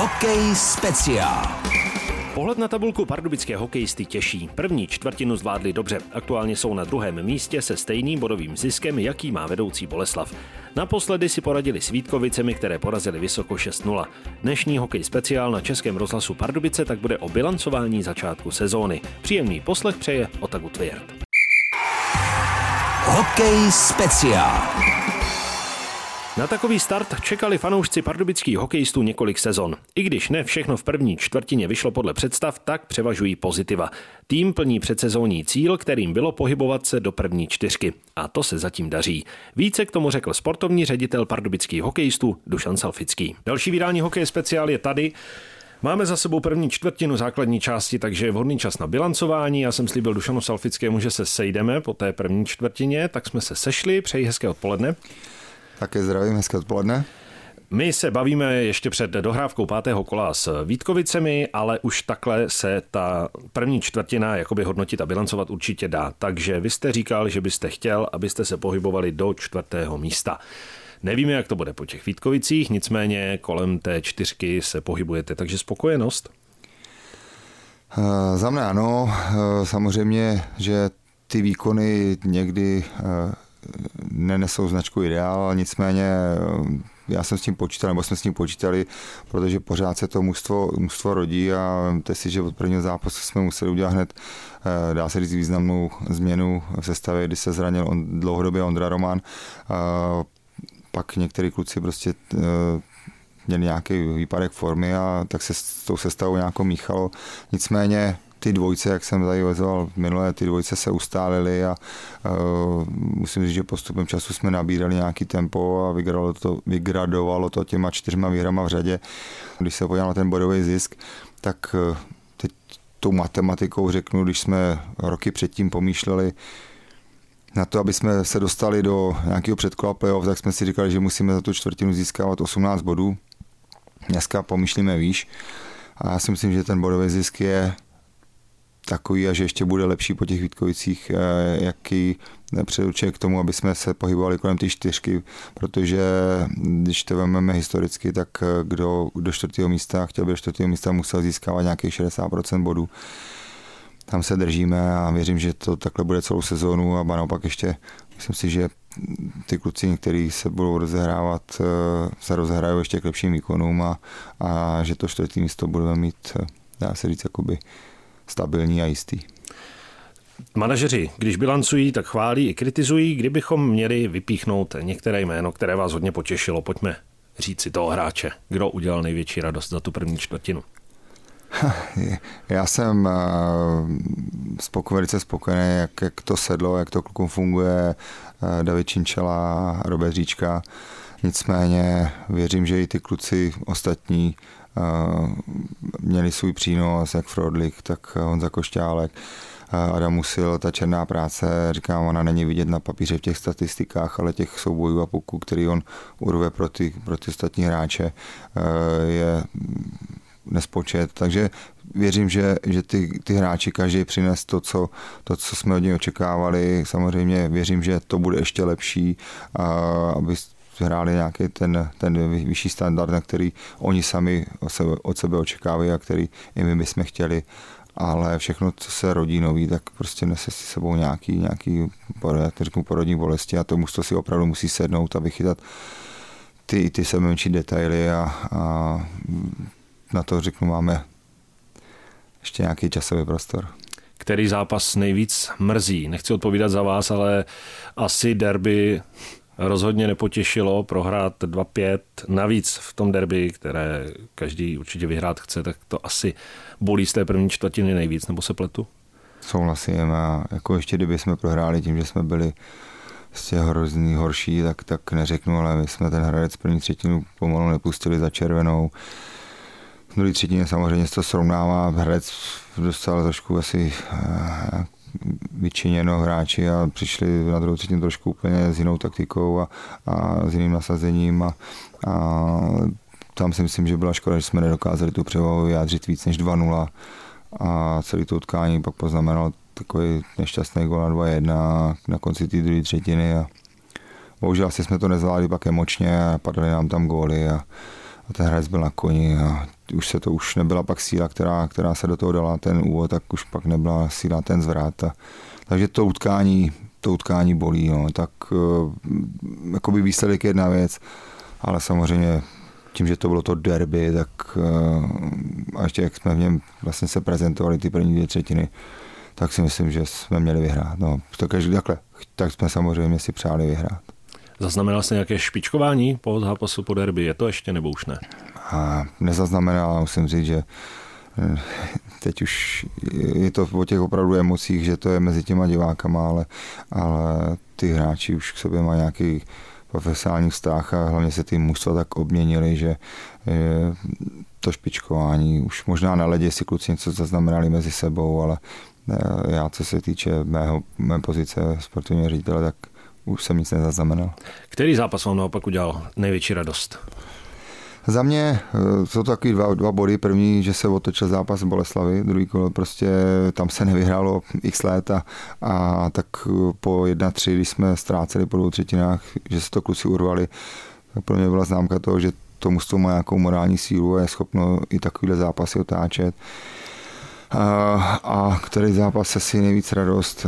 Hokej speciál. Pohled na tabulku pardubické hokejisty těší. První čtvrtinu zvládli dobře. Aktuálně jsou na druhém místě se stejným bodovým ziskem, jaký má vedoucí Boleslav. Naposledy si poradili s Vítkovicemi, které porazili vysoko 6-0. Dnešní hokej speciál na Českém rozhlasu Pardubice tak bude o bilancování začátku sezóny. Příjemný poslech přeje Otagu Tvěrt. Hokej speciál. Na takový start čekali fanoušci pardubických hokejistů několik sezon. I když ne všechno v první čtvrtině vyšlo podle představ, tak převažují pozitiva. Tým plní předsezónní cíl, kterým bylo pohybovat se do první čtyřky. A to se zatím daří. Více k tomu řekl sportovní ředitel pardubických hokejistů Dušan Salfický. Další vydání hokej speciál je tady. Máme za sebou první čtvrtinu základní části, takže je vhodný čas na bilancování. Já jsem slíbil Dušanu Salfickému, že se sejdeme po té první čtvrtině, tak jsme se sešli. Přeji hezké odpoledne. Také zdravím, hezké odpoledne. My se bavíme ještě před dohrávkou pátého kola s Vítkovicemi, ale už takhle se ta první čtvrtina jakoby hodnotit a bilancovat určitě dá. Takže vy jste říkal, že byste chtěl, abyste se pohybovali do čtvrtého místa. Nevíme, jak to bude po těch Vítkovicích, nicméně kolem té čtyřky se pohybujete, takže spokojenost? Uh, za mne ano, uh, samozřejmě, že ty výkony někdy uh, nenesou značku ideál, nicméně eh, já jsem s tím počítal, nebo jsme s tím počítali, protože pořád se to mužstvo, mužstvo rodí a to si, že od prvního zápasu jsme museli udělat hned, eh, dá se říct, významnou změnu v sestavě, kdy se zranil on, dlouhodobě Ondra Roman. Pak některý kluci prostě eh, měli nějaký výpadek formy a tak se s tou sestavou nějakou míchalo. Nicméně ty dvojce, jak jsem tady vezoval minulé, ty dvojce se ustálily a uh, musím říct, že postupem času jsme nabírali nějaký tempo a vygradovalo to, vygradovalo to těma čtyřma výhrama v řadě. Když se podívám na ten bodový zisk, tak uh, teď tou matematikou řeknu, když jsme roky předtím pomýšleli, na to, aby jsme se dostali do nějakého předkola playoff, tak jsme si říkali, že musíme za tu čtvrtinu získávat 18 bodů. Dneska pomýšlíme výš. A já si myslím, že ten bodový zisk je takový a že ještě bude lepší po těch Vítkovicích, eh, jaký předurčuje k tomu, aby jsme se pohybovali kolem té čtyřky, protože když to vezmeme historicky, tak eh, kdo do čtvrtého místa, chtěl by do čtvrtého místa, musel získávat nějakých 60% bodů. Tam se držíme a věřím, že to takhle bude celou sezónu a naopak ještě myslím si, že ty kluci, kteří se budou rozehrávat, eh, se rozehrají ještě k lepším výkonům a, a že to čtvrtý místo budeme mít, dá se říct, jakoby stabilní a jistý. Manažeři, když bilancují, tak chválí i kritizují. Kdybychom měli vypíchnout některé jméno, které vás hodně potěšilo, pojďme říct si toho hráče. Kdo udělal největší radost za tu první čtvrtinu? Já jsem eh, spokojený, velice spokojený, jak, jak to sedlo, jak to klukům funguje, eh, David Činčela, Robert Říčka. Nicméně věřím, že i ty kluci ostatní měli svůj přínos, jak Frodlik, tak Honza Košťálek. Adam Musil, ta černá práce, říkám, ona není vidět na papíře v těch statistikách, ale těch soubojů a puků, který on urve pro ty, pro ty ostatní hráče, je nespočet. Takže věřím, že, že ty, ty hráči každý přines to co, to, co jsme od něj očekávali. Samozřejmě věřím, že to bude ještě lepší, aby hráli nějaký ten, ten vyšší standard, na který oni sami od sebe, od sebe očekávají a který i my bychom chtěli ale všechno, co se rodí nový, tak prostě nese si sebou nějaký, nějaký řeknu, porodní bolesti a to to si opravdu musí sednout a vychytat ty, ty se menší detaily a, a na to řeknu máme ještě nějaký časový prostor. Který zápas nejvíc mrzí? Nechci odpovídat za vás, ale asi derby rozhodně nepotěšilo prohrát 2-5. Navíc v tom derby, které každý určitě vyhrát chce, tak to asi bolí z té první čtvrtiny nejvíc, nebo se pletu? Souhlasím a jako ještě kdyby jsme prohráli tím, že jsme byli těch hrozný horší, tak, tak neřeknu, ale my jsme ten Hradec první třetinu pomalu nepustili za červenou. V druhé třetině samozřejmě se to srovnává. Hradec dostal trošku asi eh, vyčiněno hráči a přišli na druhou třetinu trošku úplně s jinou taktikou a, a s jiným nasazením a, a tam si myslím, že byla škoda, že jsme nedokázali tu převahu vyjádřit víc než 2-0 a celý to utkání pak poznamenalo takový nešťastný gol na 2-1 na konci té druhé třetiny a bohužel asi jsme to nezvládli pak emočně a padaly nám tam góly a, a ten hráč byl na koni a už se to už nebyla pak síla, která, která se do toho dala ten úvod, tak už pak nebyla síla ten zvrat. A, takže to utkání, to utkání bolí, no. tak uh, jakoby výsledek je jedna věc, ale samozřejmě tím, že to bylo to derby, tak uh, a ještě jak jsme v něm vlastně se prezentovali ty první dvě třetiny, tak si myslím, že jsme měli vyhrát. No, to každý takhle, tak jsme samozřejmě si přáli vyhrát. Zaznamenal jste nějaké špičkování po zápasu po derby? Je to ještě nebo už ne? A nezaznamenal, musím říct, že eh, teď už je to o těch opravdu emocích, že to je mezi těma divákama, ale, ale ty hráči už k sobě mají nějaký profesionální vztah a hlavně se ty mužstva tak obměnili, že to špičkování už možná na ledě si kluci něco zaznamenali mezi sebou, ale eh, já, co se týče mého, mé pozice sportovního ředitele, tak už jsem nic nezaznamenal. Který zápas vám naopak udělal největší radost? Za mě eh, jsou to takový dva, dva body. První, že se otočil zápas Boleslavy, druhý kolo prostě tam se nevyhrálo x let a, a tak po 1-3, když jsme ztráceli po dvou třetinách, že se to kluci urvali, tak pro mě byla známka toho, že to mužstvo má nějakou morální sílu a je schopno i takovýhle zápasy otáčet. A, a který zápas se si nejvíc radost?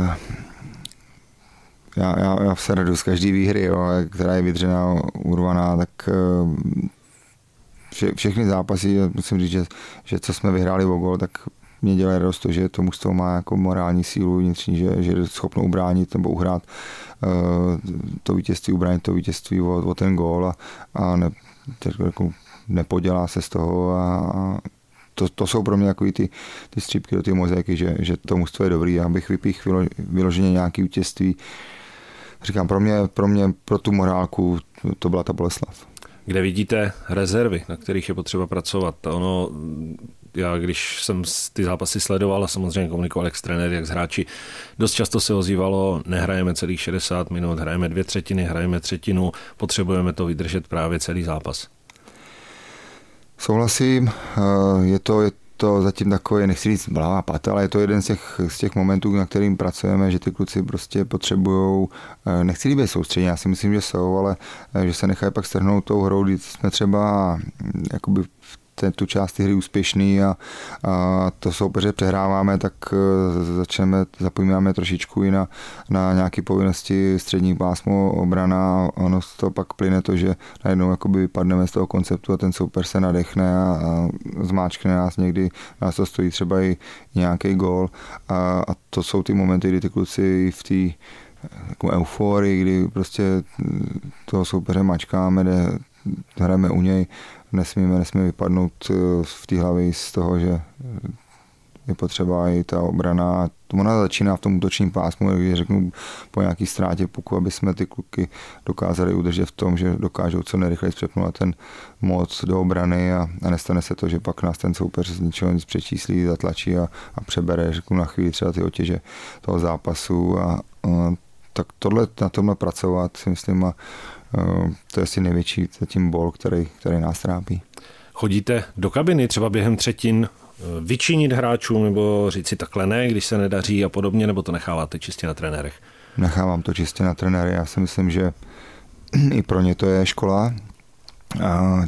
Já, já, já se radu z každé výhry, jo, která je vydřená, urvaná, tak eh, vše, všechny zápasy, musím říct, že, že co jsme vyhráli o gol, tak mě dělá radost to, že to mužstvo má jako morální sílu vnitřní, že, že je schopno ubránit nebo uhrát uh, to vítězství, ubránit to vítězství o, o ten gól a, a ne, jako nepodělá se z toho a, a to, to jsou pro mě jako ty, ty střípky do ty mozaiky, že, že to mužstvo je dobrý. Já bych vypích vylo, vyloženě nějaký vítězství. Říkám, pro mě, pro mě, pro tu morálku, to byla ta Boleslav kde vidíte rezervy, na kterých je potřeba pracovat. Ono, já když jsem ty zápasy sledoval a samozřejmě komunikoval jak s trenéry, jak s hráči, dost často se ozývalo, nehrajeme celých 60 minut, hrajeme dvě třetiny, hrajeme třetinu, potřebujeme to vydržet právě celý zápas. Souhlasím, eh, je to, je to zatím takové, nechci říct bláva pat, ale je to jeden z těch, z těch momentů, na kterým pracujeme, že ty kluci prostě potřebují, eh, nechci líbit soustředění, já si myslím, že jsou, ale eh, že se nechají pak strhnout tou hrou, když jsme třeba hm, jakoby v tu část hry úspěšný a, a to soupeře přehráváme, tak e, začneme, zapomínáme trošičku i na, na nějaké povinnosti střední pásmo obrana ono z toho pak plyne to, že najednou jakoby vypadneme z toho konceptu a ten soupeř se nadechne a, a zmáčkne nás někdy, nás to stojí třeba i nějaký gól. A, a to jsou ty momenty, kdy ty kluci v té jako euforii, kdy prostě toho soupeře mačkáme, kde hrajeme u něj, nesmíme, nesmíme vypadnout eh, v té hlavě z toho, že je potřeba i ta obrana. Ona začíná v tom útočním pásmu, když řeknu po nějaký ztrátě puku, aby jsme ty kluky dokázali udržet v tom, že dokážou co nejrychleji přepnout ten moc do obrany a, a nestane se to, že pak nás ten soupeř z ničeho nic přečíslí, zatlačí a, a přebere, řeknu na chvíli třeba ty otěže toho zápasu a, a tak tohle, na tomhle pracovat si myslím a Eh, to je asi největší zatím bol, který, který nás trápí. Chodíte do kabiny třeba během třetin eh, vyčinit hráčům nebo říct si takhle ne, když se nedaří a podobně, nebo to necháváte čistě na trenérech? Nechávám to čistě na trenéry. Já si myslím, že i pro ně to je škola a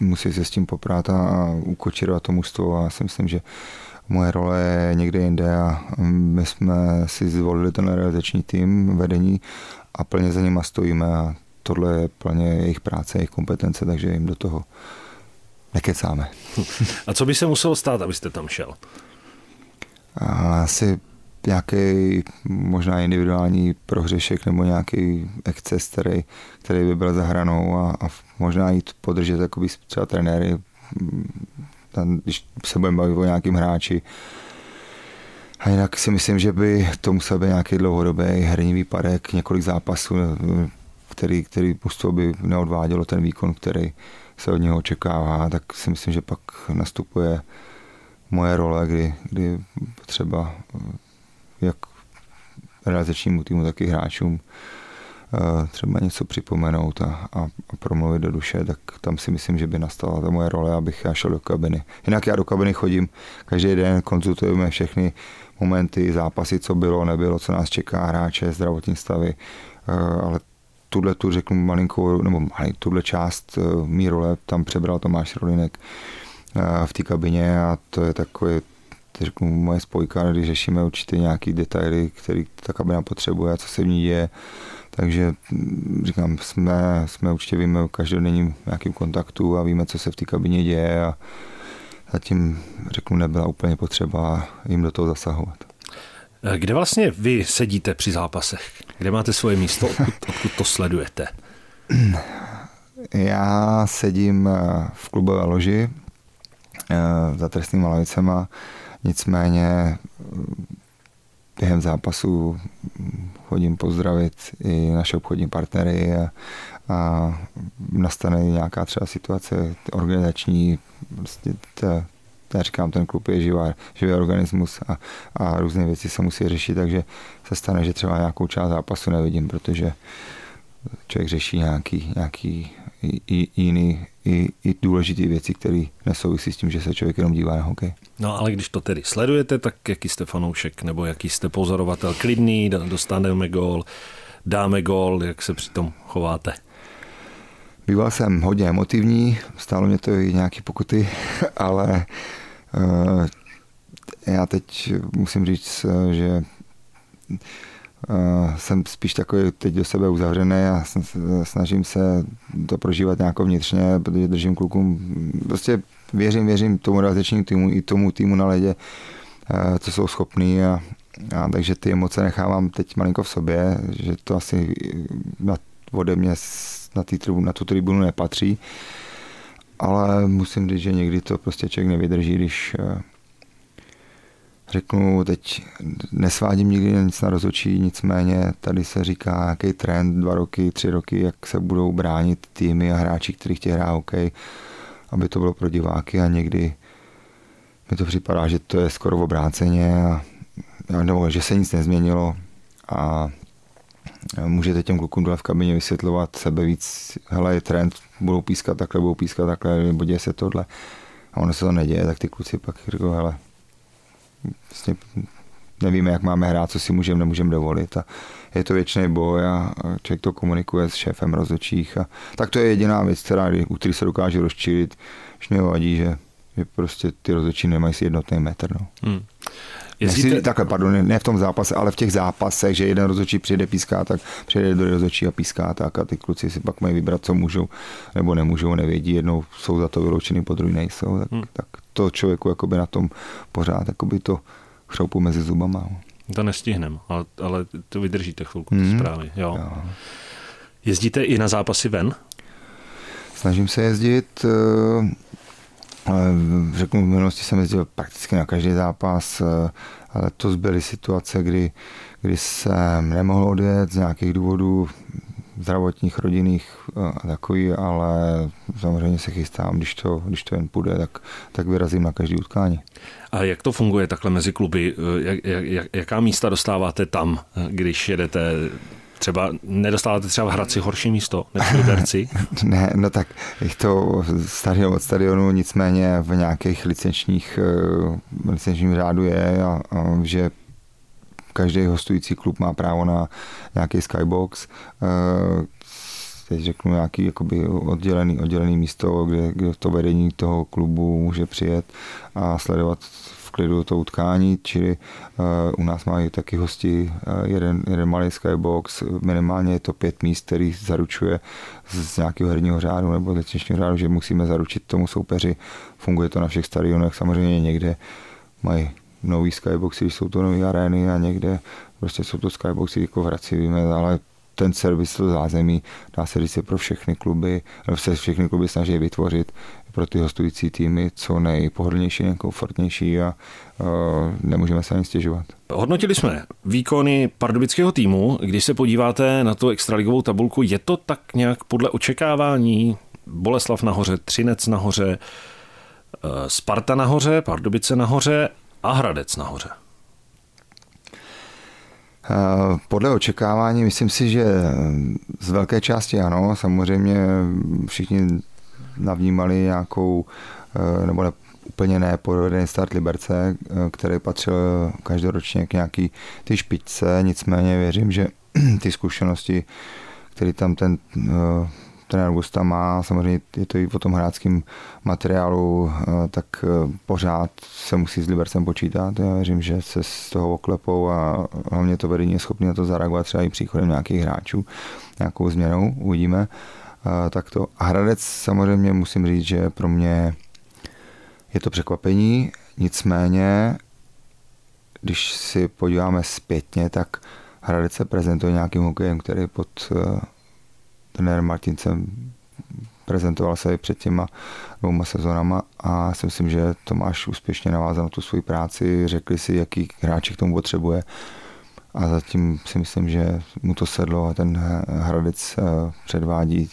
musí se s tím poprát a ukočirovat to mužstvo a já si myslím, že moje role je někde jinde a my jsme si zvolili ten realizační tým vedení a plně za nima stojíme a tohle je plně jejich práce, jejich kompetence, takže jim do toho nekecáme. A co by se muselo stát, abyste tam šel? Asi nějaký možná individuální prohřešek nebo nějaký exces, který, který by byl za hranou a, a možná jít podržet jakoby třeba trenéry, když se budeme bavit o nějakým hráči. A jinak si myslím, že by to musel být nějaký dlouhodobý herní výpadek, několik zápasů, který, který mužstvo by neodvádělo ten výkon, který se od něho očekává, tak si myslím, že pak nastupuje moje role, kdy, kdy třeba jak realizačnímu týmu, tak i hráčům třeba něco připomenout a, a, a promluvit do duše, tak tam si myslím, že by nastala ta moje role, abych já šel do kabiny. Jinak já do kabiny chodím každý den, konzultujeme všechny momenty, zápasy, co bylo, nebylo, co nás čeká, hráče, zdravotní stavy, eh, ale tuhle tu řeknu malinkou, nebo tuhle část mý role tam přebral Tomáš Rolinek v té kabině a to je řeknu, moje spojka, když řešíme určitě nějaký detaily, který ta kabina potřebuje a co se v ní děje. Takže mm, říkám, jsme, jsme určitě víme o každodenním nějakým kontaktu a víme, co se v té kabině děje a zatím, řeknu, nebyla úplně potřeba jim do toho zasahovat. Kde vlastně vy sedíte při zápasech? Kde máte svoje místo? Odkud, odkud to sledujete? Já sedím v klubové loži eh, za trestnými lavicema Nicméně během zápasu chodím pozdravit i naše obchodní partnery a, a nastane nějaká třeba situace organizační, prostě to, já říkám, ten klub je živá, živý organismus a, a různé věci se musí řešit, takže se stane, že třeba nějakou část zápasu nevidím, protože člověk řeší nějaký, nějaký jiný, i, i důležité věci, které nesouvisí s tím, že se člověk jenom dívá na hokej. No ale když to tedy sledujete, tak jaký jste fanoušek nebo jaký jste pozorovatel klidný, dostaneme gól, dáme gól, jak se přitom chováte? Býval jsem hodně emotivní, stálo mě to i nějaké pokuty, ale uh, já teď musím říct, že uh, jsem spíš takový teď do sebe uzavřený a snažím se to prožívat nějak vnitřně, protože držím klukům, prostě věřím, věřím tomu realizačnímu týmu i tomu týmu na ledě, uh, co jsou schopní a, a takže ty emoce nechávám teď malinko v sobě, že to asi na, ode mě na, tý, na tu tribunu nepatří, ale musím říct, že někdy to prostě člověk nevydrží, když uh, řeknu, teď nesvádím nikdy nic na rozočí, nicméně tady se říká jaký trend, dva roky, tři roky, jak se budou bránit týmy a hráči, kteří chtějí hrát hokej, aby to bylo pro diváky a někdy mi to připadá, že to je skoro v obráceně a, nebo že se nic nezměnilo a můžete těm klukům dole v kabině vysvětlovat sebe víc, hele, je trend, budou pískat takhle, budou pískat takhle, nebo děje se tohle. A ono se to neděje, tak ty kluci pak řeknou, hele, vlastně nevíme, jak máme hrát, co si můžeme, nemůžeme dovolit a je to věčný boj a člověk to komunikuje s šéfem rozhodčích a tak to je jediná věc, která, u který se dokáže rozčílit, už mě vadí, že, že prostě ty rozhodčí nemají si jednotný metr. No. Hmm. Jezdíte... Nechci, takhle, pardon, ne v tom zápase, ale v těch zápasech, že jeden rozhodčí přijde píská, tak přijde do rozhodčí a píská tak a ty kluci si pak mají vybrat, co můžou nebo nemůžou, nevědí, jednou jsou za to vyloučený, po druhý nejsou, tak, hmm. tak to člověku jakoby na tom pořád jakoby to chroupu mezi zubama. To nestihnem, ale, ale to vydržíte chvilku, hmm. zprávy. Jo. jo. Jezdíte i na zápasy ven? Snažím se jezdit, eh, řeknu, v minulosti jsem jezdil prakticky na každý zápas, eh, ale to byly situace, kdy, kdy jsem nemohl odjet z nějakých důvodů, zdravotních, rodinných a takový, ale samozřejmě se chystám, když to, když to jen půjde, tak, tak vyrazím na každý utkání. A jak to funguje takhle mezi kluby? Jak, jak, jaká místa dostáváte tam, když jedete třeba nedostáváte třeba v Hradci horší místo než v Liberci? ne, no tak je to stadion od stadionu, nicméně v nějakých licenčních, eh, licenčním řádu je, a, a, že každý hostující klub má právo na nějaký skybox, eh, teď řeknu nějaký jakoby oddělený, oddělený místo, kde, kde to vedení toho klubu může přijet a sledovat klidu to utkání, čili uh, u nás mají taky hosti uh, jeden, jeden malý skybox, minimálně je to pět míst, který zaručuje z nějakého herního řádu nebo licenčního řádu, že musíme zaručit tomu soupeři. Funguje to na všech stadionech, samozřejmě někde mají nový skyboxy, jsou to nové arény a někde prostě jsou to skyboxy jako v Hradci, víme, ale ten servis, to zázemí, dá se říct, pro všechny kluby, se všechny kluby snaží vytvořit pro ty hostující týmy co nejpohodlnější, nejkomfortnější a uh, nemůžeme se ani stěžovat. Hodnotili jsme výkony pardubického týmu. Když se podíváte na tu extraligovou tabulku, je to tak nějak podle očekávání? Boleslav nahoře, Třinec nahoře, Sparta nahoře, Pardubice nahoře a Hradec nahoře. Eh, podle očekávání myslím si, že z velké části ano. Samozřejmě všichni navnímali nějakou, eh, nebo ne, úplně nepovedený start Liberce, eh, který patřil každoročně k nějaký ty špičce, nicméně věřím, že ty zkušenosti, který tam ten trenér Gusta má, samozřejmě je to i po tom hráckém materiálu, tak pořád se musí s Libercem počítat. Já věřím, že se z toho oklepou a hlavně to vedení je schopné na to zareagovat třeba i příchodem nějakých hráčů, nějakou změnou, uvidíme. Tak to. A Hradec samozřejmě musím říct, že pro mě je to překvapení, nicméně když si podíváme zpětně, tak Hradec se prezentuje nějakým hokejem, který pod trenérem Martincem prezentoval se i před těma dvouma sezónama a si myslím, že Tomáš úspěšně navázal na tu svoji práci, řekli si, jaký hráči k tomu potřebuje a zatím si myslím, že mu to sedlo a ten Hradec uh, předvádí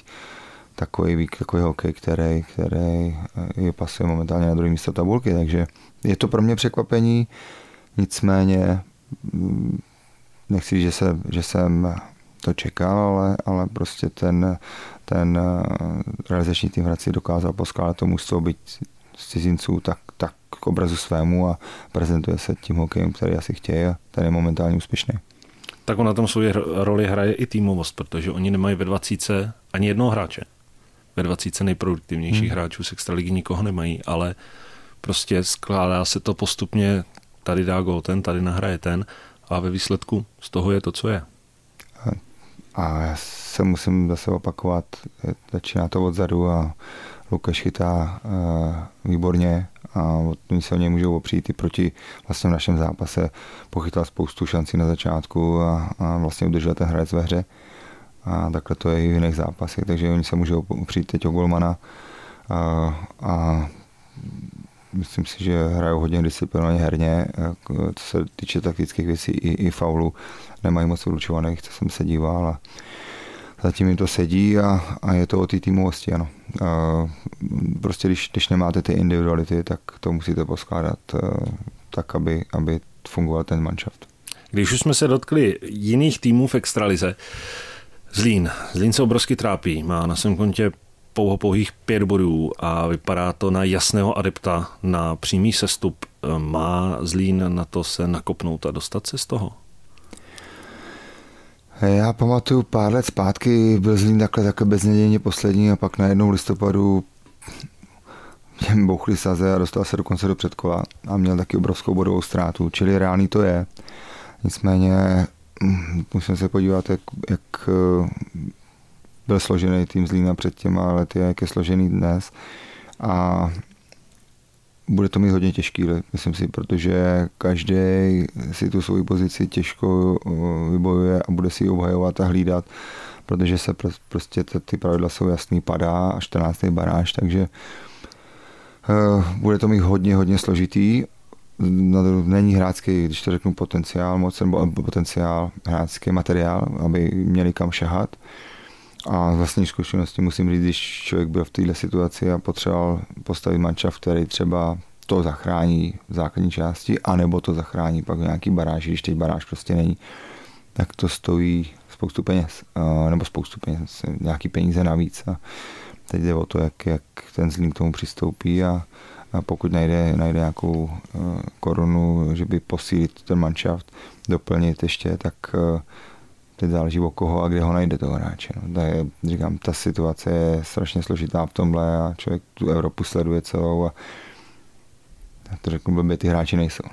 takový, takový hokej, který, který eh, je pasuje momentálně na druhé místo tabulky, takže je to pro mě překvapení, nicméně mm, nechci že, se, že jsem to čekal, ale, ale prostě ten, ten eh, realizační tým Hradci dokázal poskládat to mužstvo být z cizinců tak, tak k obrazu svému a prezentuje se tím hokejem, který asi chtějí a ten je momentálně úspěšný. Tak na tom svou roli hraje i týmovost, protože oni nemají ve 20 ani jednoho hráče ve 20 nejproduktivnějších hmm. hráčů z extraligy nikoho nemají, ale prostě skládá se to postupně, tady dá gol ten, tady nahraje ten a ve výsledku z toho je to, co je. A já se musím zase opakovat, začíná to odzadu a Lukáš chytá uh, výborně a oni se o něj můžou opřít i proti vlastně v našem zápase. Pochytal spoustu šancí na začátku a, a vlastně udržel ten hráč ve hře a takhle to je i v jiných zápasech, takže oni se můžou přijít teď o golmana a, a myslím si, že hrajou hodně disciplinovaně herně, co se týče taktických věcí i, i faulu, nemají moc vylučovaných, co jsem se díval a zatím jim to sedí a, a je to o té týmovosti, ano. A prostě když, když nemáte ty individuality, tak to musíte poskládat tak, aby, aby fungoval ten manšaft. Když už jsme se dotkli jiných týmů v extralize, Zlín. Zlín se obrovsky trápí. Má na svém kontě pouho pouhých pět bodů a vypadá to na jasného adepta na přímý sestup. Má Zlín na to se nakopnout a dostat se z toho? Já pamatuju pár let zpátky, byl Zlín takhle takhle beznědějně poslední a pak na jednou listopadu těm bouchli saze a dostal se dokonce do předkola a měl taky obrovskou bodovou ztrátu, čili reálný to je. Nicméně musím se podívat, jak, jak byl složený tým Zlína před těma lety a jak je složený dnes. A bude to mít hodně těžký, myslím si, protože každý si tu svoji pozici těžko eh, vybojuje a bude si ji obhajovat a hlídat, protože se prostě ty pravidla jsou jasný, padá a 14. baráž, takže eh, bude to mít hodně, hodně složitý není hráčský, když to řeknu potenciál moc, nebo potenciál, hráčský materiál, aby měli kam šahat. A z vlastní zkušenosti musím říct, když člověk byl v této situaci a potřeboval postavit mančav, který třeba to zachrání v základní části, anebo to zachrání pak v nějaký baráži, když teď baráž prostě není, tak to stojí spoustu peněz, nebo spoustu peněz, nějaký peníze navíc. A teď jde o to, jak, jak ten zlým k tomu přistoupí a, a pokud najde, najde nějakou eh, korunu, že by posílit ten manšaft, doplnit ještě, tak eh, teď záleží o koho a kde ho najde toho hráče. No. Tak, říkám, ta situace je strašně složitá v tomhle a člověk tu Evropu sleduje celou a to řeknu blbě, ty hráči nejsou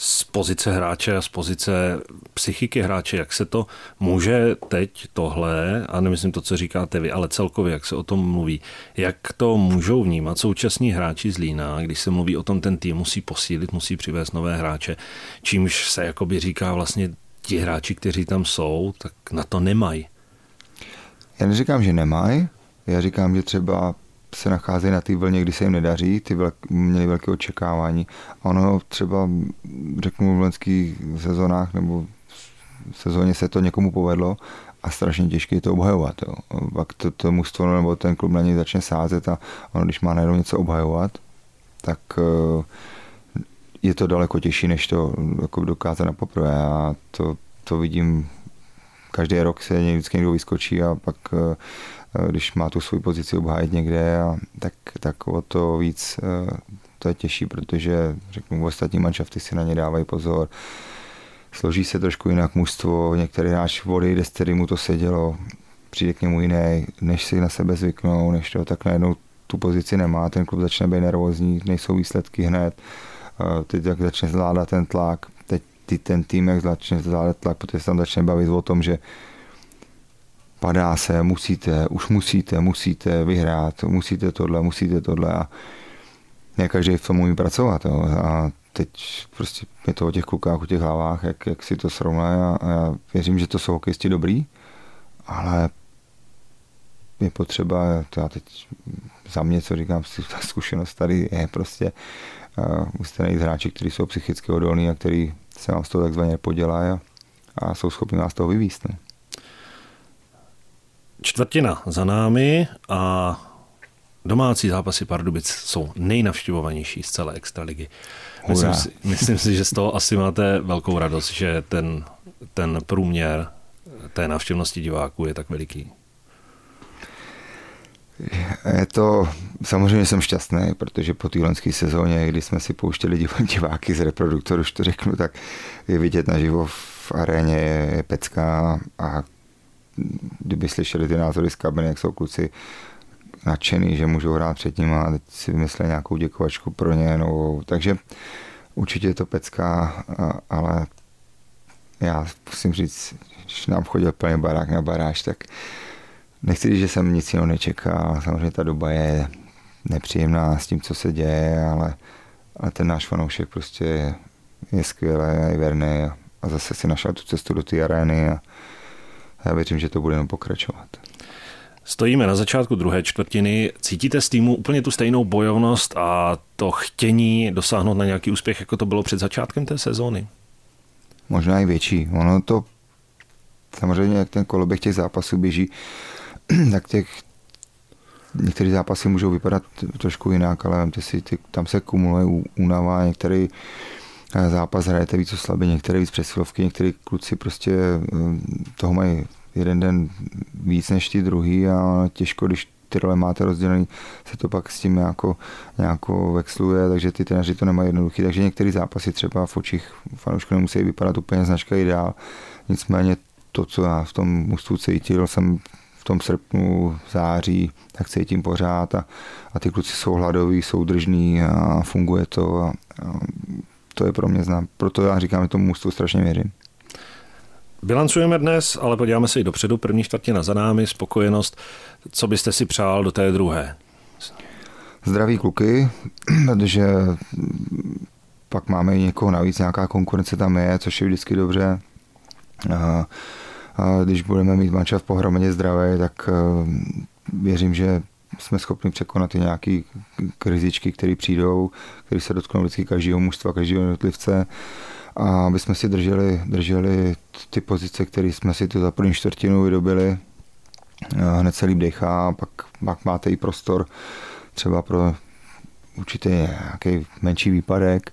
z pozice hráče a z pozice psychiky hráče, jak se to může teď tohle, a nemyslím to, co říkáte vy, ale celkově, jak se o tom mluví, jak to můžou vnímat současní hráči z Lína, když se mluví o tom, ten tým musí posílit, musí přivést nové hráče, čímž se jakoby říká vlastně ti hráči, kteří tam jsou, tak na to nemají. Já neříkám, že nemají, já říkám, že třeba se nacházejí na té vlně, kdy se jim nedaří, ty velk, měli velké očekávání. A ono třeba, řeknu, v lenských sezónách nebo v sezóně se to někomu povedlo a strašně těžké je to obhajovat. Jo. Pak to, to mužstvo nebo ten klub na něj začne sázet a ono, když má najednou něco obhajovat, tak eh, je to daleko těžší, než to jako dokázat na poprvé. A to, to vidím, každý rok se vždycky někdo vyskočí a pak eh, Eh, když má tu svou pozici obhájit někde, a tak, tak o to víc eh, to je těžší, protože řeknu, ostatní manšafty si na ně dávají pozor, složí se trošku jinak mužstvo, některý hráč odejde, s kterým mu to sedělo, přijde k němu jiný, než si na sebe zvyknou, než to tak najednou tu pozici nemá, ten klub začne být nervózní, nejsou výsledky hned, teď jak začne zvládat ten tlak, teď ty, ten tým, jak začne zvládat tlak, protože se tam začne bavit o tom, že padá se, musíte, už musíte, musíte vyhrát, musíte tohle, musíte tohle a ne každý v tom umí pracovat. Jo. A teď prostě je to o těch klukách, o těch hlavách, jak, jak si to srovná a, a já věřím, že to jsou hokejisti dobrý, ale je potřeba, to já teď za mě, co říkám, ta zkušenost tady je prostě, musíte najít hráči, kteří jsou psychicky odolní a kteří se vám z toho takzvaně podělají a, a jsou schopni vás toho vyvíst. Ne? Čtvrtina za námi a domácí zápasy Pardubic jsou nejnavštěvovanější z celé extraligy. Myslím si, myslím si, že z toho asi máte velkou radost, že ten, ten průměr té návštěvnosti diváků je tak veliký. Je to, samozřejmě jsem šťastný, protože po té sezóně, kdy jsme si pouštěli diváky z reproduktoru, už to řeknu, tak je vidět naživo v aréně je pecka a kdyby slyšeli ty názory z kabiny, jak jsou kluci nadšený, že můžou hrát před ním a teď si vymysleli nějakou děkovačku pro ně novou. Takže určitě je to pecka, ale já musím říct, když nám chodil plně barák na baráž, tak nechci říct, že jsem nic jiného nečekal. Samozřejmě ta doba je nepříjemná s tím, co se děje, ale, ale ten náš fanoušek prostě je, je skvělý a je verný a, a zase si našel tu cestu do té arény a já věřím, že to bude jenom pokračovat. Stojíme na začátku druhé čtvrtiny. Cítíte z týmu úplně tu stejnou bojovnost a to chtění dosáhnout na nějaký úspěch, jako to bylo před začátkem té sezóny? Možná i větší. Ono to samozřejmě, jak ten koloběh těch zápasů běží, tak těch některé zápasy můžou vypadat trošku jinak, ale vemte si, ty, tam se kumuluje únava, některý eh, zápas hrajete víc slabě, některé víc přesilovky, některý kluci prostě eh, toho mají jeden den víc než ty druhý a těžko, když ty role máte rozdělený, se to pak s tím nějako, nějako vexluje, takže ty trenéři to nemají jednoduchý. Takže některé zápasy třeba v očích fanoušků nemusí vypadat úplně značka ideál. Nicméně to, co já v tom mužstvu cítil, jsem v tom srpnu, září, tak cítím pořád a, a ty kluci jsou hladoví, jsou držní a funguje to a, a to je pro mě znám. Proto já říkám, že tomu mužstvu strašně věřím. Bilancujeme dnes, ale podíváme se i dopředu. První čtvrtina za námi, spokojenost. Co byste si přál do té druhé? Zdraví kluky, protože pak máme i někoho navíc, nějaká konkurence tam je, což je vždycky dobře. A, když budeme mít manča v pohromadě zdravé, tak věřím, že jsme schopni překonat i nějaké krizičky, které přijdou, které se dotknou vždycky každého mužstva, každého jednotlivce a aby jsme si drželi, drželi ty pozice, které jsme si tu za první čtvrtinu vydobili. Hned se líp dechá, pak, pak máte i prostor třeba pro určitě nějaký menší výpadek.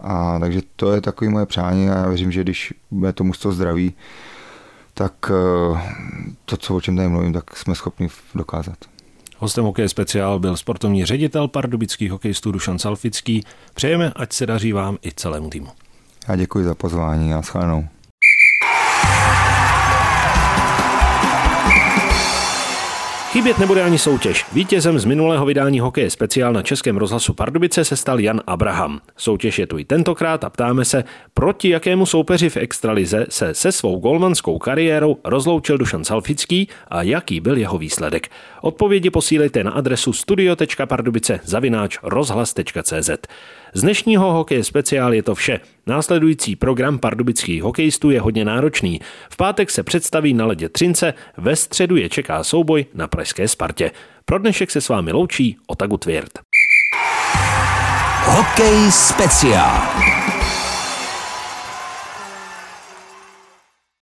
A takže to je takový moje přání a já věřím, že když bude to mužstvo zdraví, tak eh, to, co o čem tady mluvím, tak jsme schopni dokázat. Hostem Hokej speciál byl sportovní ředitel pardubických hokejistů Dušan Salfický. Přejeme, ať se daří vám i celému týmu. Já děkuji za pozvání a shledanou. Chybět nebude ani soutěž. Vítězem z minulého vydání Hokeje speciál na Českém rozhlasu Pardubice se stal Jan Abraham. Soutěž je tu i tentokrát a ptáme se, proti jakému soupeři v extralize se se svou golmanskou kariérou rozloučil Dušan Salfický a jaký byl jeho výsledek. Odpovědi posílejte na adresu studio.pardubice zavináč rozhlas.cz. Z dnešního hokeje speciál je to vše. Následující program pardubických hokejistů je hodně náročný. V pátek se představí na ledě Třince, ve středu je čeká souboj na Pražské Spartě. Pro dnešek se s vámi loučí Otagu Tvěrt. Hokej speciál.